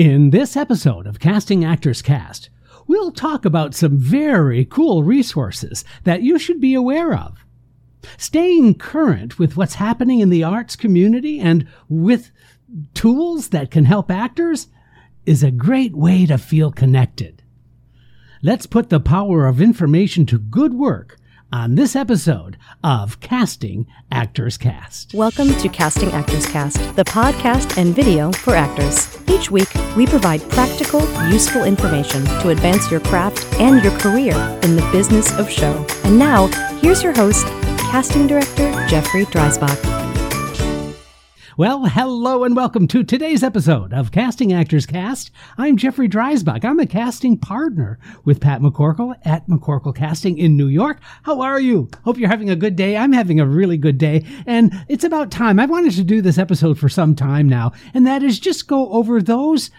In this episode of Casting Actors Cast, we'll talk about some very cool resources that you should be aware of. Staying current with what's happening in the arts community and with tools that can help actors is a great way to feel connected. Let's put the power of information to good work on this episode of Casting Actors Cast. Welcome to Casting Actors Cast, the podcast and video for actors. Each week, we provide practical, useful information to advance your craft and your career in the business of show. And now, here's your host, casting director Jeffrey Dreisbach. Well, hello and welcome to today's episode of Casting Actors Cast. I'm Jeffrey Dreisbach. I'm a casting partner with Pat McCorkle at McCorkle Casting in New York. How are you? Hope you're having a good day. I'm having a really good day. And it's about time. I've wanted to do this episode for some time now, and that is just go over those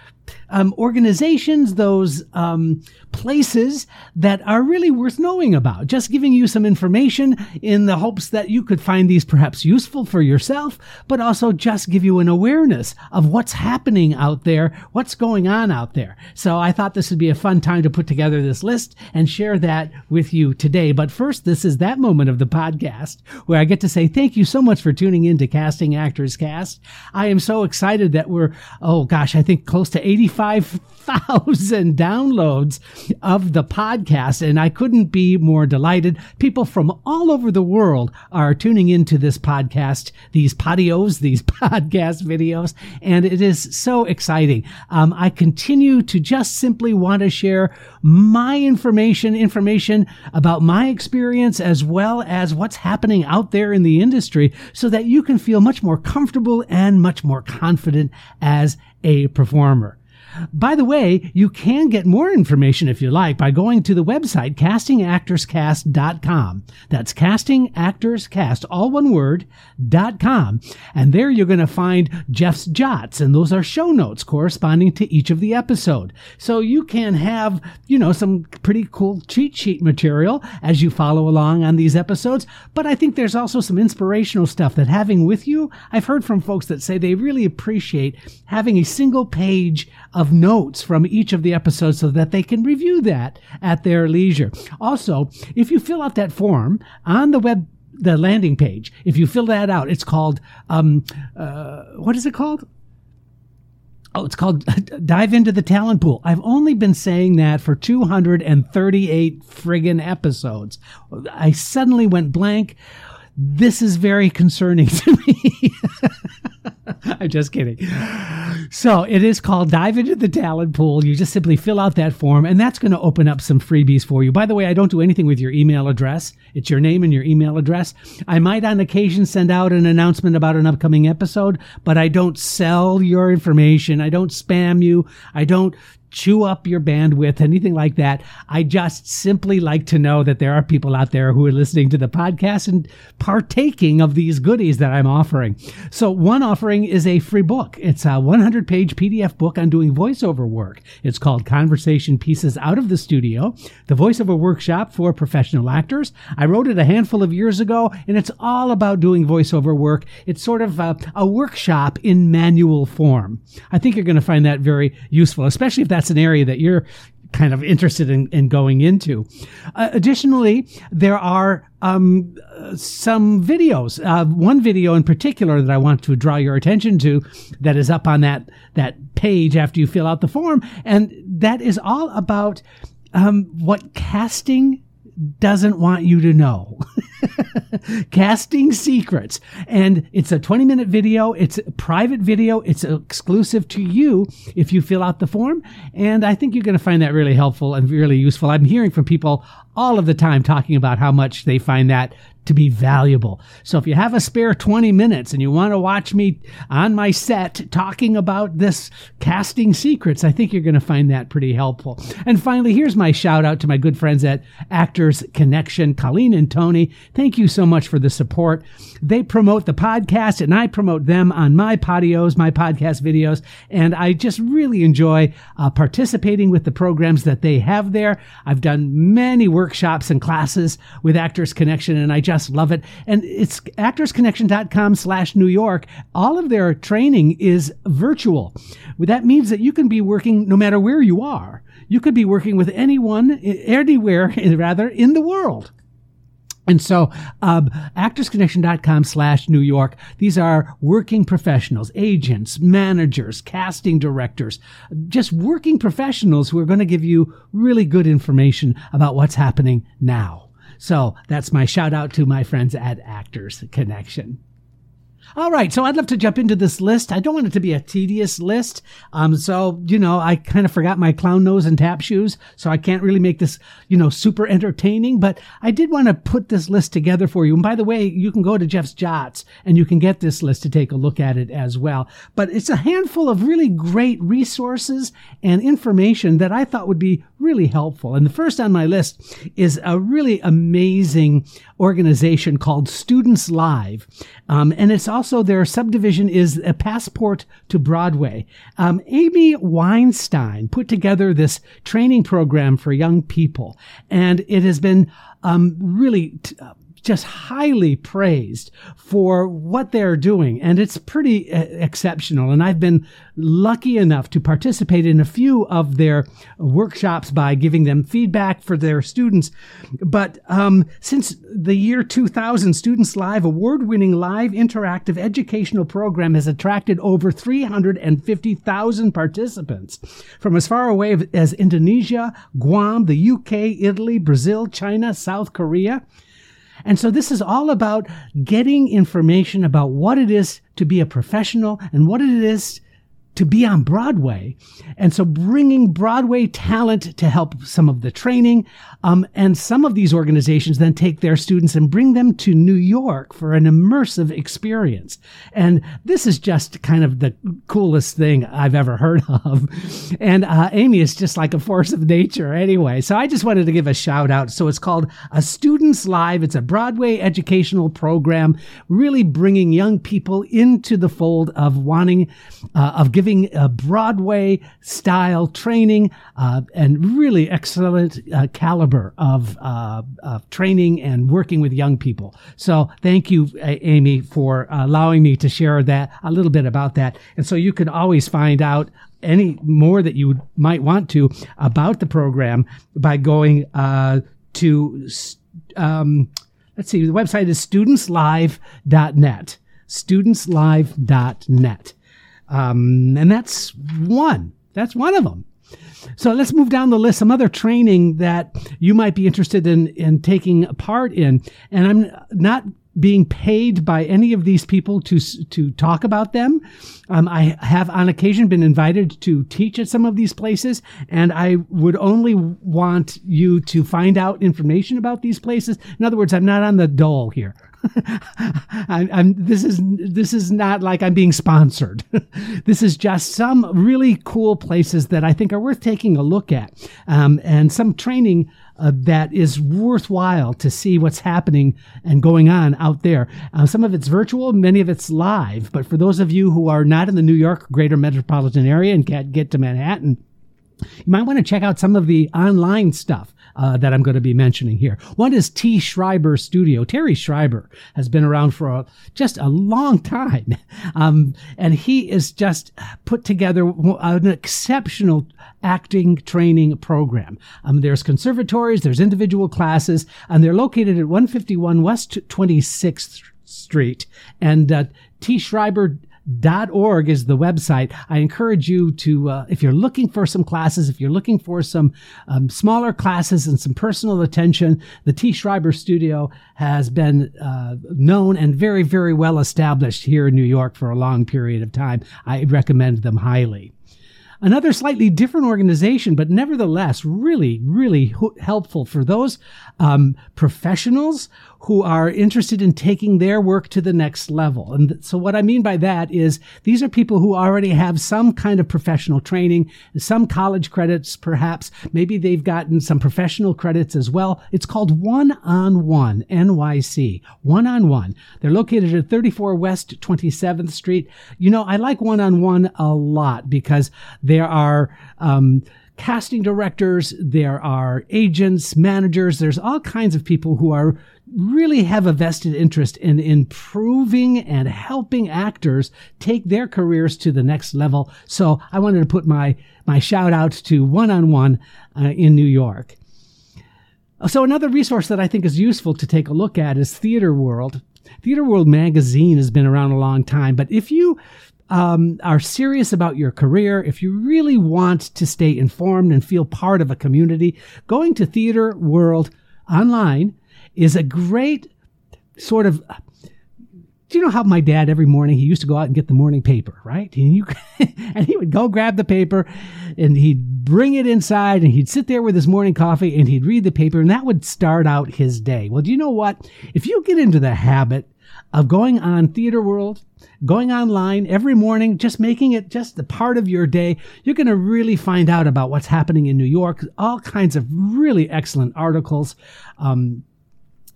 um, organizations, those um, places that are really worth knowing about. Just giving you some information in the hopes that you could find these perhaps useful for yourself, but also just give you an awareness of what's happening out there, what's going on out there. So I thought this would be a fun time to put together this list and share that with you today. But first, this is that moment of the podcast where I get to say thank you so much for tuning in to Casting Actors Cast. I am so excited that we're, oh gosh, I think close to 85,000 downloads of the podcast, and I couldn't be more delighted. People from all over the world are tuning into this podcast, these podios, these podcast videos, and it is so exciting. Um, I continue to just simply want to share my information, information about my experience, as well as what's happening out there in the industry, so that you can feel much more comfortable and much more confident as a performer. By the way, you can get more information if you like by going to the website castingactorscast.com. That's castingactorscast, all one word, dot com. And there you're going to find Jeff's jots, and those are show notes corresponding to each of the episode. So you can have, you know, some pretty cool cheat sheet material as you follow along on these episodes. But I think there's also some inspirational stuff that having with you, I've heard from folks that say they really appreciate having a single page of notes from each of the episodes so that they can review that at their leisure. Also, if you fill out that form on the web the landing page. If you fill that out, it's called um, uh, what is it called? Oh, it's called Dive into the Talent Pool. I've only been saying that for 238 friggin' episodes. I suddenly went blank. This is very concerning to me. I'm just kidding. So it is called Dive into the Talent Pool. You just simply fill out that form, and that's going to open up some freebies for you. By the way, I don't do anything with your email address. It's your name and your email address. I might on occasion send out an announcement about an upcoming episode, but I don't sell your information. I don't spam you. I don't chew up your bandwidth, anything like that. I just simply like to know that there are people out there who are listening to the podcast and partaking of these goodies that I'm offering. So one offering is a free book. It's a 100 page PDF book on doing voiceover work. It's called Conversation Pieces Out of the Studio, the voiceover workshop for professional actors. I wrote it a handful of years ago and it's all about doing voiceover work. It's sort of a, a workshop in manual form. I think you're going to find that very useful, especially if that's that's an area that you're kind of interested in, in going into. Uh, additionally, there are um, some videos. Uh, one video in particular that I want to draw your attention to that is up on that that page after you fill out the form, and that is all about um, what casting doesn't want you to know. Casting Secrets. And it's a 20 minute video. It's a private video. It's exclusive to you if you fill out the form. And I think you're going to find that really helpful and really useful. I'm hearing from people all of the time talking about how much they find that to be valuable. So if you have a spare 20 minutes and you want to watch me on my set talking about this casting secrets, I think you're going to find that pretty helpful. And finally, here's my shout out to my good friends at Actors Connection, Colleen and Tony. Thank you so much for the support. They promote the podcast and I promote them on my podios, my podcast videos. And I just really enjoy uh, participating with the programs that they have there. I've done many workshops and classes with Actors Connection, and I just love it. And it's actorsconnection.com slash New York. All of their training is virtual. That means that you can be working no matter where you are. You could be working with anyone, anywhere, rather, in the world. And so, um, actorsconnection.com slash New York. These are working professionals, agents, managers, casting directors, just working professionals who are going to give you really good information about what's happening now. So that's my shout out to my friends at Actors Connection. All right, so I'd love to jump into this list. I don't want it to be a tedious list. Um, so you know, I kind of forgot my clown nose and tap shoes, so I can't really make this, you know, super entertaining. But I did want to put this list together for you. And by the way, you can go to Jeff's Jots and you can get this list to take a look at it as well. But it's a handful of really great resources and information that I thought would be really helpful. And the first on my list is a really amazing organization called Students Live. Um, and it's also their subdivision is a passport to Broadway. Um, Amy Weinstein put together this training program for young people, and it has been um, really t- just highly praised for what they're doing. And it's pretty uh, exceptional. And I've been lucky enough to participate in a few of their workshops by giving them feedback for their students. But um, since the year 2000, Students Live, award winning live interactive educational program, has attracted over 350,000 participants from as far away as Indonesia, Guam, the UK, Italy, Brazil, China, South Korea. And so this is all about getting information about what it is to be a professional and what it is to be on Broadway. And so bringing Broadway talent to help some of the training. Um, and some of these organizations then take their students and bring them to New York for an immersive experience. And this is just kind of the coolest thing I've ever heard of. And uh, Amy is just like a force of nature anyway. So I just wanted to give a shout out. So it's called A Students Live. It's a Broadway educational program, really bringing young people into the fold of wanting, uh, of giving a Broadway style training uh, and really excellent uh, caliber of, uh, of training and working with young people. So thank you, Amy, for allowing me to share that a little bit about that. And so you can always find out any more that you might want to about the program by going uh, to um, let's see the website is studentslive.net studentslive.net um, and that's one. That's one of them. So let's move down the list. Some other training that you might be interested in in taking part in, and I'm not being paid by any of these people to to talk about them. Um, I have on occasion been invited to teach at some of these places, and I would only want you to find out information about these places. In other words, I'm not on the dole here. I, am this is this is not like I'm being sponsored. this is just some really cool places that I think are worth taking a look at, um, and some training uh, that is worthwhile to see what's happening and going on out there. Uh, some of it's virtual, many of it's live. But for those of you who are not in the New York greater metropolitan area and can't get to Manhattan, you might want to check out some of the online stuff uh, that I'm going to be mentioning here. One is T. Schreiber Studio. Terry Schreiber has been around for a, just a long time, um, and he is just put together an exceptional acting training program. Um, there's conservatories, there's individual classes, and they're located at 151 West 26th Street. And uh, T. Schreiber org is the website. I encourage you to, uh, if you're looking for some classes, if you're looking for some um, smaller classes and some personal attention, the T. Schreiber Studio has been uh, known and very, very well established here in New York for a long period of time. I recommend them highly. Another slightly different organization, but nevertheless really, really helpful for those um, professionals who are interested in taking their work to the next level. And so what I mean by that is these are people who already have some kind of professional training, some college credits, perhaps. Maybe they've gotten some professional credits as well. It's called One on One, NYC. One on One. They're located at 34 West 27th Street. You know, I like One on One a lot because there are, um, casting directors, there are agents, managers, there's all kinds of people who are really have a vested interest in improving and helping actors take their careers to the next level. So I wanted to put my, my shout out to one on one in New York. So another resource that I think is useful to take a look at is Theater World. Theater World magazine has been around a long time, but if you um, are serious about your career, if you really want to stay informed and feel part of a community, going to Theater World online is a great sort of do you know how my dad every morning he used to go out and get the morning paper, right? And, you, and he would go grab the paper and he'd bring it inside and he'd sit there with his morning coffee and he'd read the paper and that would start out his day. Well, do you know what? If you get into the habit of going on Theater World, going online every morning, just making it just a part of your day, you're going to really find out about what's happening in New York. All kinds of really excellent articles. Um,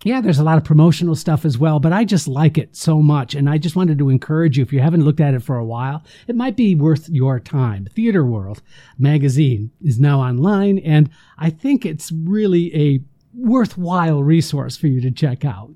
yeah, there's a lot of promotional stuff as well, but I just like it so much. And I just wanted to encourage you, if you haven't looked at it for a while, it might be worth your time. Theater World magazine is now online, and I think it's really a worthwhile resource for you to check out.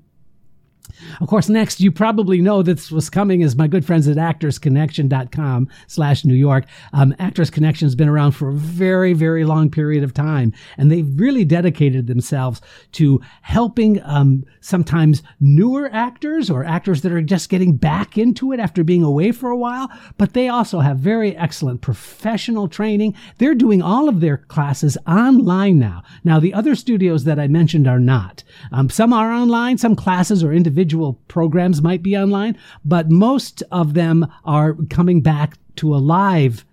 Of course, next, you probably know this was coming is my good friends at actorsconnection.com slash New York. Um, Actors Connection has been around for a very, very long period of time, and they've really dedicated themselves to helping um, sometimes newer actors or actors that are just getting back into it after being away for a while, but they also have very excellent professional training. They're doing all of their classes online now. Now, the other studios that I mentioned are not. Um, some are online, some classes or individual individual programs might be online, but most of them are coming back to a live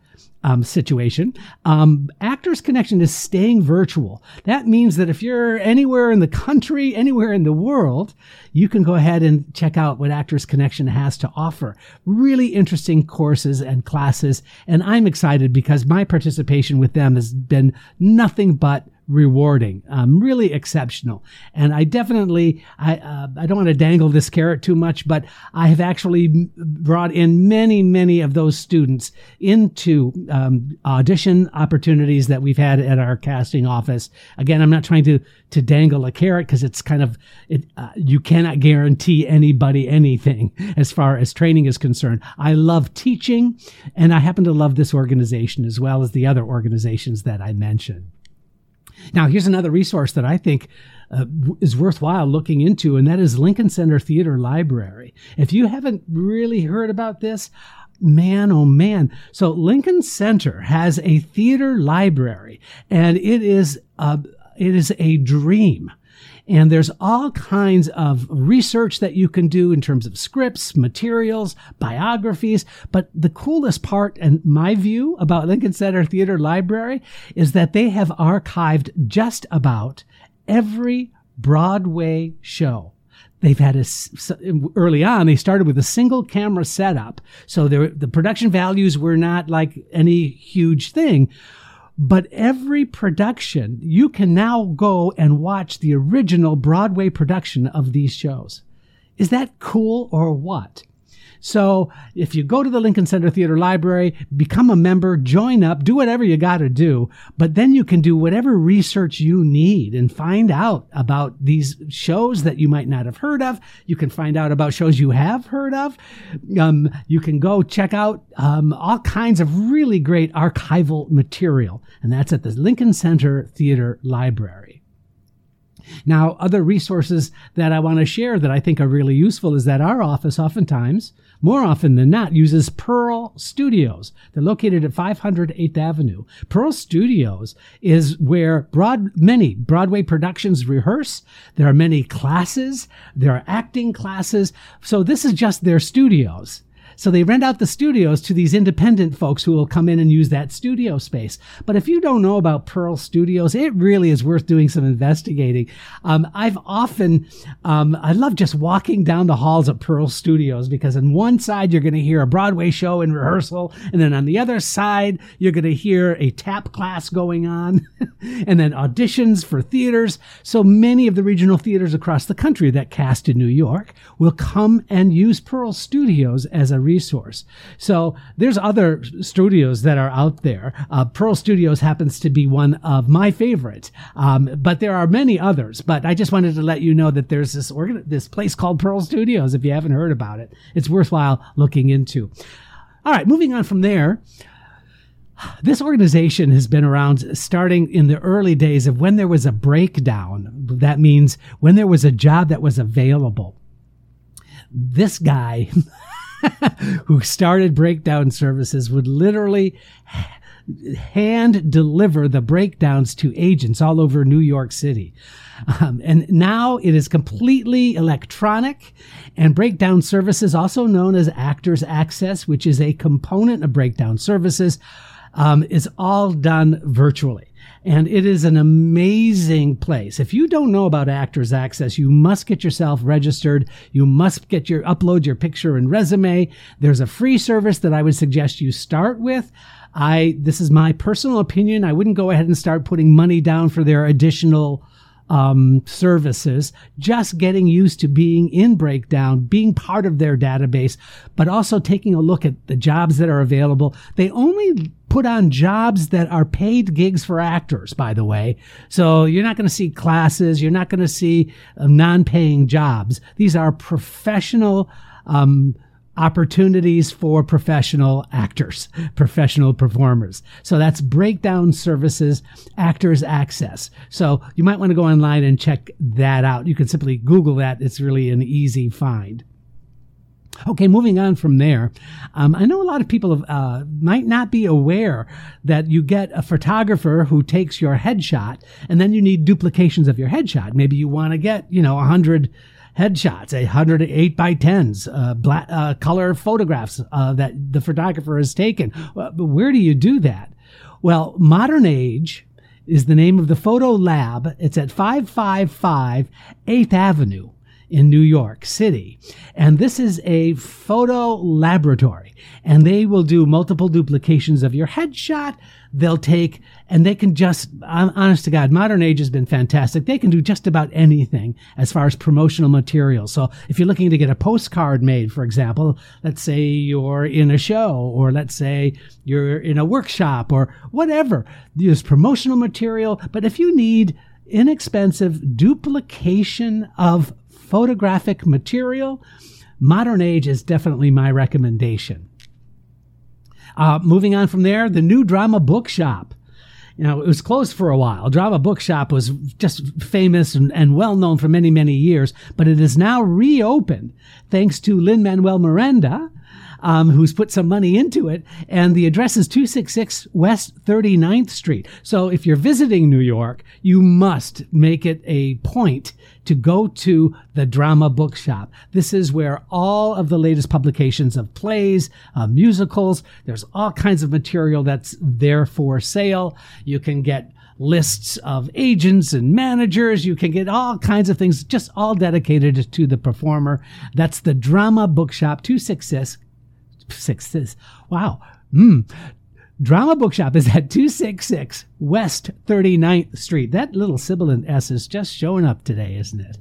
um, situation. Um, Actors Connection is staying virtual. That means that if you're anywhere in the country, anywhere in the world, you can go ahead and check out what Actors Connection has to offer. Really interesting courses and classes. And I'm excited because my participation with them has been nothing but rewarding, um, really exceptional. And I definitely, I, uh, I don't want to dangle this carrot too much, but I have actually brought in many, many of those students into um, audition opportunities that we've had at our casting office. Again, I'm not trying to to dangle a carrot because it's kind of it, uh, you cannot guarantee anybody anything as far as training is concerned. I love teaching, and I happen to love this organization as well as the other organizations that I mentioned. Now, here's another resource that I think uh, is worthwhile looking into, and that is Lincoln Center Theater Library. If you haven't really heard about this, man, oh man. So Lincoln Center has a theater library, and it is a, it is a dream. And there's all kinds of research that you can do in terms of scripts, materials, biographies. But the coolest part, and my view about Lincoln Center Theater Library, is that they have archived just about every Broadway show. They've had a early on. They started with a single camera setup, so the production values were not like any huge thing. But every production, you can now go and watch the original Broadway production of these shows. Is that cool or what? So if you go to the Lincoln Center Theater Library, become a member, join up, do whatever you got to do, but then you can do whatever research you need and find out about these shows that you might not have heard of. You can find out about shows you have heard of. Um, you can go check out um, all kinds of really great archival material, and that's at the Lincoln Center Theater Library. Now, other resources that I want to share that I think are really useful is that our office oftentimes more often than not, uses Pearl Studios. They're located at 500 8th Avenue. Pearl Studios is where broad, many Broadway productions rehearse. There are many classes. There are acting classes. So this is just their studios. So they rent out the studios to these independent folks who will come in and use that studio space. But if you don't know about Pearl Studios, it really is worth doing some investigating. Um, I've often, um, I love just walking down the halls of Pearl Studios because on one side you're going to hear a Broadway show in rehearsal, and then on the other side you're going to hear a tap class going on, and then auditions for theaters. So many of the regional theaters across the country that cast in New York will come and use Pearl Studios as a resource. So there's other studios that are out there. Uh, Pearl Studios happens to be one of my favorites, um, but there are many others. But I just wanted to let you know that there's this organ- this place called Pearl Studios. If you haven't heard about it, it's worthwhile looking into. All right, moving on from there. This organization has been around starting in the early days of when there was a breakdown. That means when there was a job that was available. This guy who started breakdown services would literally hand deliver the breakdowns to agents all over New York City. Um, and now it is completely electronic. And breakdown services, also known as Actors Access, which is a component of breakdown services, um, is all done virtually. And it is an amazing place. If you don't know about Actors Access, you must get yourself registered. You must get your upload your picture and resume. There's a free service that I would suggest you start with. I this is my personal opinion. I wouldn't go ahead and start putting money down for their additional um, services, just getting used to being in breakdown, being part of their database, but also taking a look at the jobs that are available. They only put on jobs that are paid gigs for actors, by the way. So you're not going to see classes. You're not going to see uh, non-paying jobs. These are professional, um, opportunities for professional actors, professional performers. So that's breakdown services, actors access. So you might want to go online and check that out. You can simply Google that. It's really an easy find. Okay, moving on from there, um, I know a lot of people uh, might not be aware that you get a photographer who takes your headshot, and then you need duplications of your headshot. Maybe you want to get, you know, a hundred headshots, a hundred eight by tens, uh, black uh, color photographs uh, that the photographer has taken. But where do you do that? Well, Modern Age is the name of the photo lab. It's at 555 8th Avenue in New York City. And this is a photo laboratory. And they will do multiple duplications of your headshot. They'll take, and they can just, honest to God, modern age has been fantastic. They can do just about anything as far as promotional material. So if you're looking to get a postcard made, for example, let's say you're in a show, or let's say you're in a workshop, or whatever, there's promotional material. But if you need inexpensive duplication of photographic material, Modern Age is definitely my recommendation. Uh, moving on from there, the new drama bookshop. You know, it was closed for a while. Drama Bookshop was just famous and, and well known for many, many years, but it is now reopened thanks to Lin Manuel Miranda, um, who's put some money into it. And the address is 266 West 39th Street. So if you're visiting New York, you must make it a point to go to the Drama Bookshop. This is where all of the latest publications of plays, uh, musicals, there's all kinds of material that's there for sale. You can get lists of agents and managers. You can get all kinds of things, just all dedicated to the performer. That's the Drama Bookshop, 266 six. Wow. Mm. Drama Bookshop is at 266 West 39th Street. That little sibilant S is just showing up today, isn't it?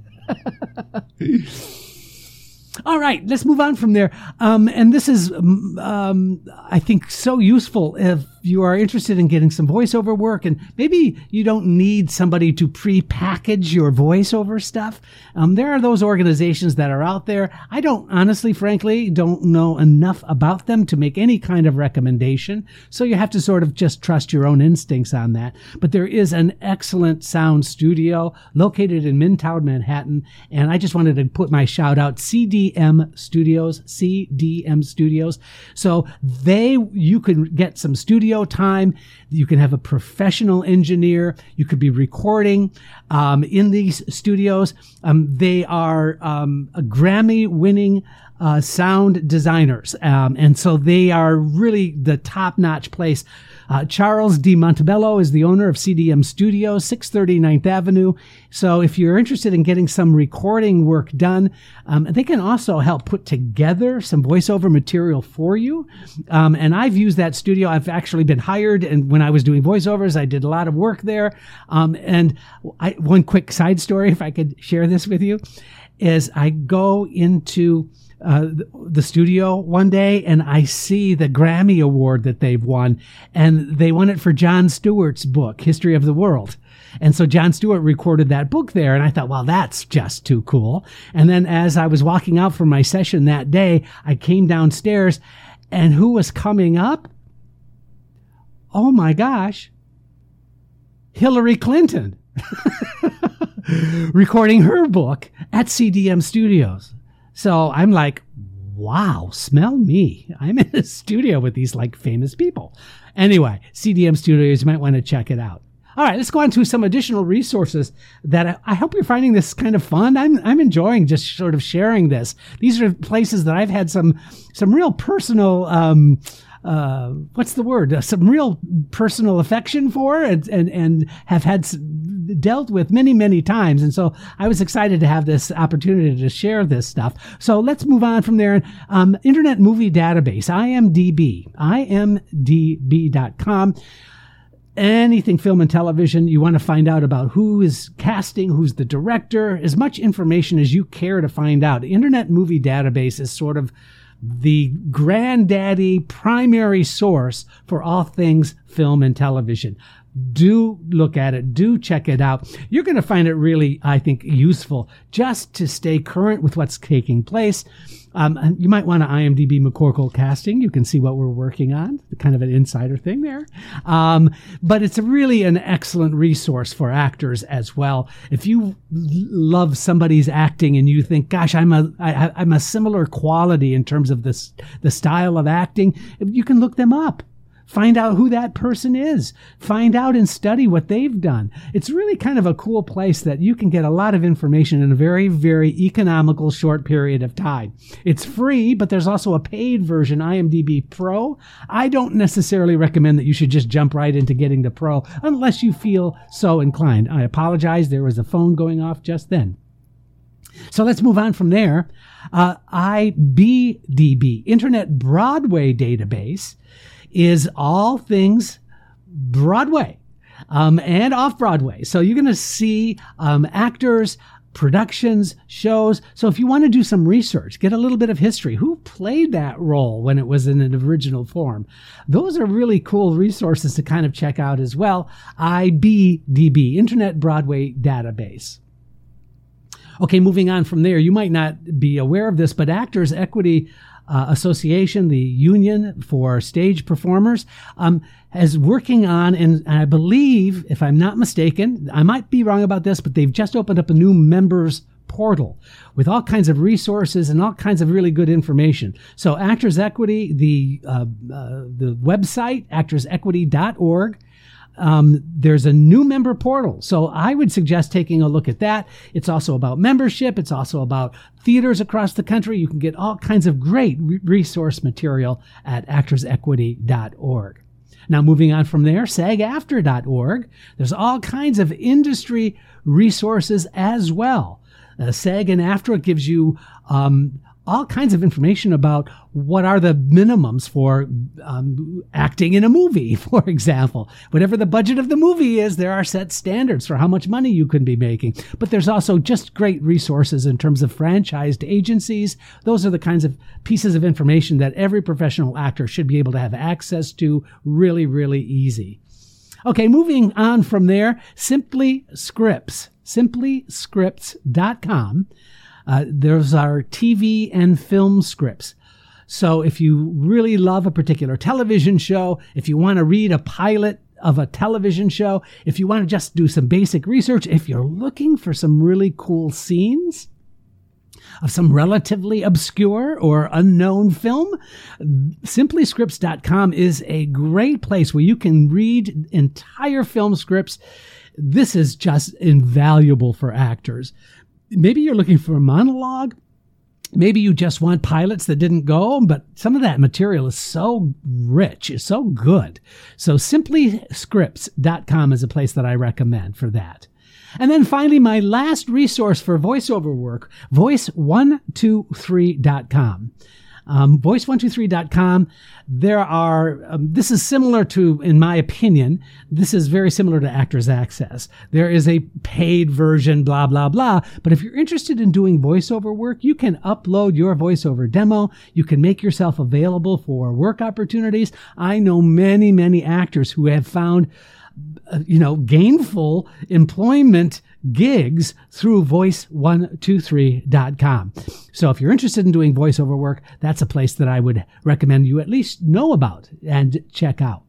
All right, let's move on from there. Um, and this is, um, I think, so useful if you are interested in getting some voiceover work, and maybe you don't need somebody to pre-package your voiceover stuff. Um, there are those organizations that are out there. I don't honestly, frankly, don't know enough about them to make any kind of recommendation. So you have to sort of just trust your own instincts on that. But there is an excellent sound studio located in Midtown Manhattan, and I just wanted to put my shout out CDM Studios, CDM Studios. So they, you can get some studio studio time. You can have a professional engineer. You could be recording um, in these studios. Um, they are um, a Grammy winning uh, sound designers. Um, and so they are really the top notch place. Uh, Charles de Montebello is the owner of CDM Studios, 630 9th Avenue. So if you're interested in getting some recording work done, um, they can also help put together some voiceover material for you. Um, and I've used that studio. I've actually been hired, and when I was doing voiceovers, I did a lot of work there. Um, and I, one quick side story, if I could share this with you, is I go into uh, the studio one day and I see the Grammy Award that they've won, and they won it for Jon Stewart's book, History of the World. And so Jon Stewart recorded that book there, and I thought, well, that's just too cool. And then as I was walking out from my session that day, I came downstairs, and who was coming up? Oh my gosh, Hillary Clinton. recording her book at CDM Studios. So I'm like, wow, smell me. I'm in a studio with these like famous people. Anyway, CDM Studios, you might want to check it out. All right, let's go on to some additional resources that I, I, hope you're finding this kind of fun. I'm I'm enjoying just sort of sharing this. These are places that I've had some some real personal um, uh, what's the word? Uh, some real personal affection for, and and, and have had dealt with many many times. And so I was excited to have this opportunity to share this stuff. So let's move on from there. Um, Internet Movie Database, IMDb, imdb.com anything film and television. You want to find out about who is casting, who's the director, as much information as you care to find out. Internet Movie Database is sort of the granddaddy primary source for all things film and television. Do look at it. Do check it out. You're going to find it really, I think, useful just to stay current with what's taking place um, you might want to IMDb McCorkle casting. You can see what we're working on, kind of an insider thing there. Um, but it's really an excellent resource for actors as well. If you love somebody's acting and you think, "Gosh, I'm a I, I'm a similar quality in terms of this the style of acting," you can look them up. Find out who that person is. Find out and study what they've done. It's really kind of a cool place that you can get a lot of information in a very, very economical short period of time. It's free, but there's also a paid version, IMDb Pro. I don't necessarily recommend that you should just jump right into getting the Pro unless you feel so inclined. I apologize. There was a phone going off just then. So let's move on from there. Uh, IBDB, Internet Broadway Database is all things Broadway um, and off Broadway. So you're going to see um, actors, productions, shows. So if you want to do some research, get a little bit of history, who played that role when it was in an original form? Those are really cool resources to kind of check out as well. IBDB, Internet Broadway Database. Okay, moving on from there, you might not be aware of this, but Actors Equity uh, Association, the union for stage performers, um, is working on, and I believe, if I'm not mistaken, I might be wrong about this, but they've just opened up a new members portal with all kinds of resources and all kinds of really good information. So Actors Equity, the uh, uh, the website actorsequity.org um, there's a new member portal. So I would suggest taking a look at that. It's also about membership. It's also about theaters across the country. You can get all kinds of great re- resource material at actorsequity.org. Now, moving on from there, sagaftra.org. There's all kinds of industry resources as well. Uh, SAG and AFTRA gives you um, all kinds of information about what are the minimums for um, acting in a movie, for example. Whatever the budget of the movie is, there are set standards for how much money you can be making. But there's also just great resources in terms of franchised agencies. Those are the kinds of pieces of information that every professional actor should be able to have access to really, really easy. Okay, moving on from there, Simply Scripts, simplyscripts.com uh, there's our TV and film scripts. So if you really love a particular television show, if you want to read a pilot of a television show, if you want to just do some basic research, if you're looking for some really cool scenes, of some relatively obscure or unknown film, simplyscripts.com is a great place where you can read entire film scripts. This is just invaluable for actors maybe you're looking for a monologue. Maybe you just want pilots that didn't go, but some of that material is so rich, is so good. So simplyscripts.com is a place that I recommend for that. And then finally, my last resource for voiceover work, voice123.com. Um, voice123.com. There are, um, this is similar to, in my opinion, this is very similar to Actors Access. There is a paid version, blah, blah, blah. But if you're interested in doing voiceover work, you can upload your voiceover demo. You can make yourself available for work opportunities. I know many, many actors who have found uh, you know, gainful employment gigs through voice123.com. So if you're interested in doing voiceover work, that's a place that I would recommend you at least know about and check out.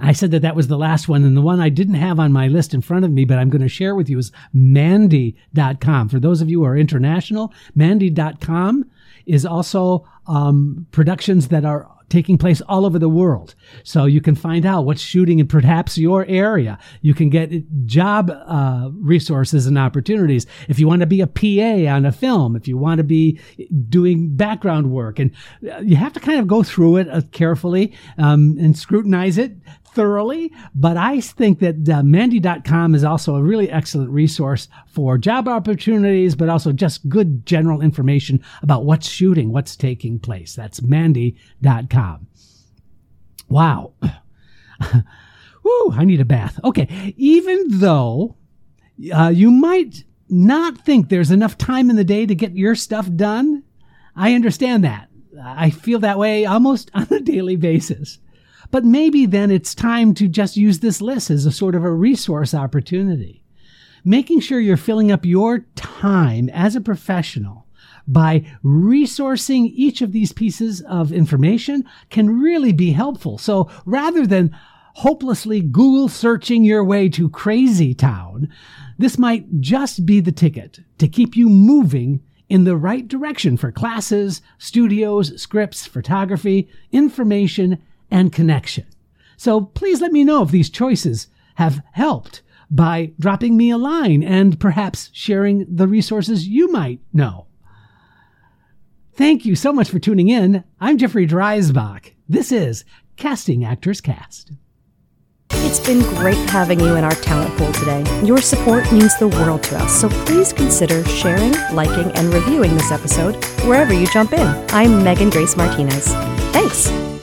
I said that that was the last one. And the one I didn't have on my list in front of me, but I'm going to share with you is Mandy.com. For those of you who are international, Mandy.com is also um, productions that are taking place all over the world. So you can find out what's shooting in perhaps your area. You can get job uh, resources and opportunities. If you want to be a PA on a film, if you want to be doing background work, and uh, you have to kind of go through it uh, carefully um, and scrutinize it thoroughly, but I think that uh, Mandy.com is also a really excellent resource for job opportunities, but also just good general information about what's shooting, what's taking place. That's Mandy.com. Wow. Woo, I need a bath. Okay. Even though uh, you might not think there's enough time in the day to get your stuff done, I understand that. I feel that way almost on a daily basis. But maybe then it's time to just use this list as a sort of a resource opportunity. Making sure you're filling up your time as a professional by resourcing each of these pieces of information can really be helpful. So rather than hopelessly Google searching your way to crazy town, this might just be the ticket to keep you moving in the right direction for classes, studios, scripts, photography, information, and connection. So please let me know if these choices have helped by dropping me a line and perhaps sharing the resources you might know. Thank you so much for tuning in. I'm Jeffrey Dreisbach. This is Casting Actors Cast. It's been great having you in our talent pool today. Your support means the world to us, so please consider sharing, liking, and reviewing this episode wherever you jump in. I'm Megan Grace Martinez. Thanks.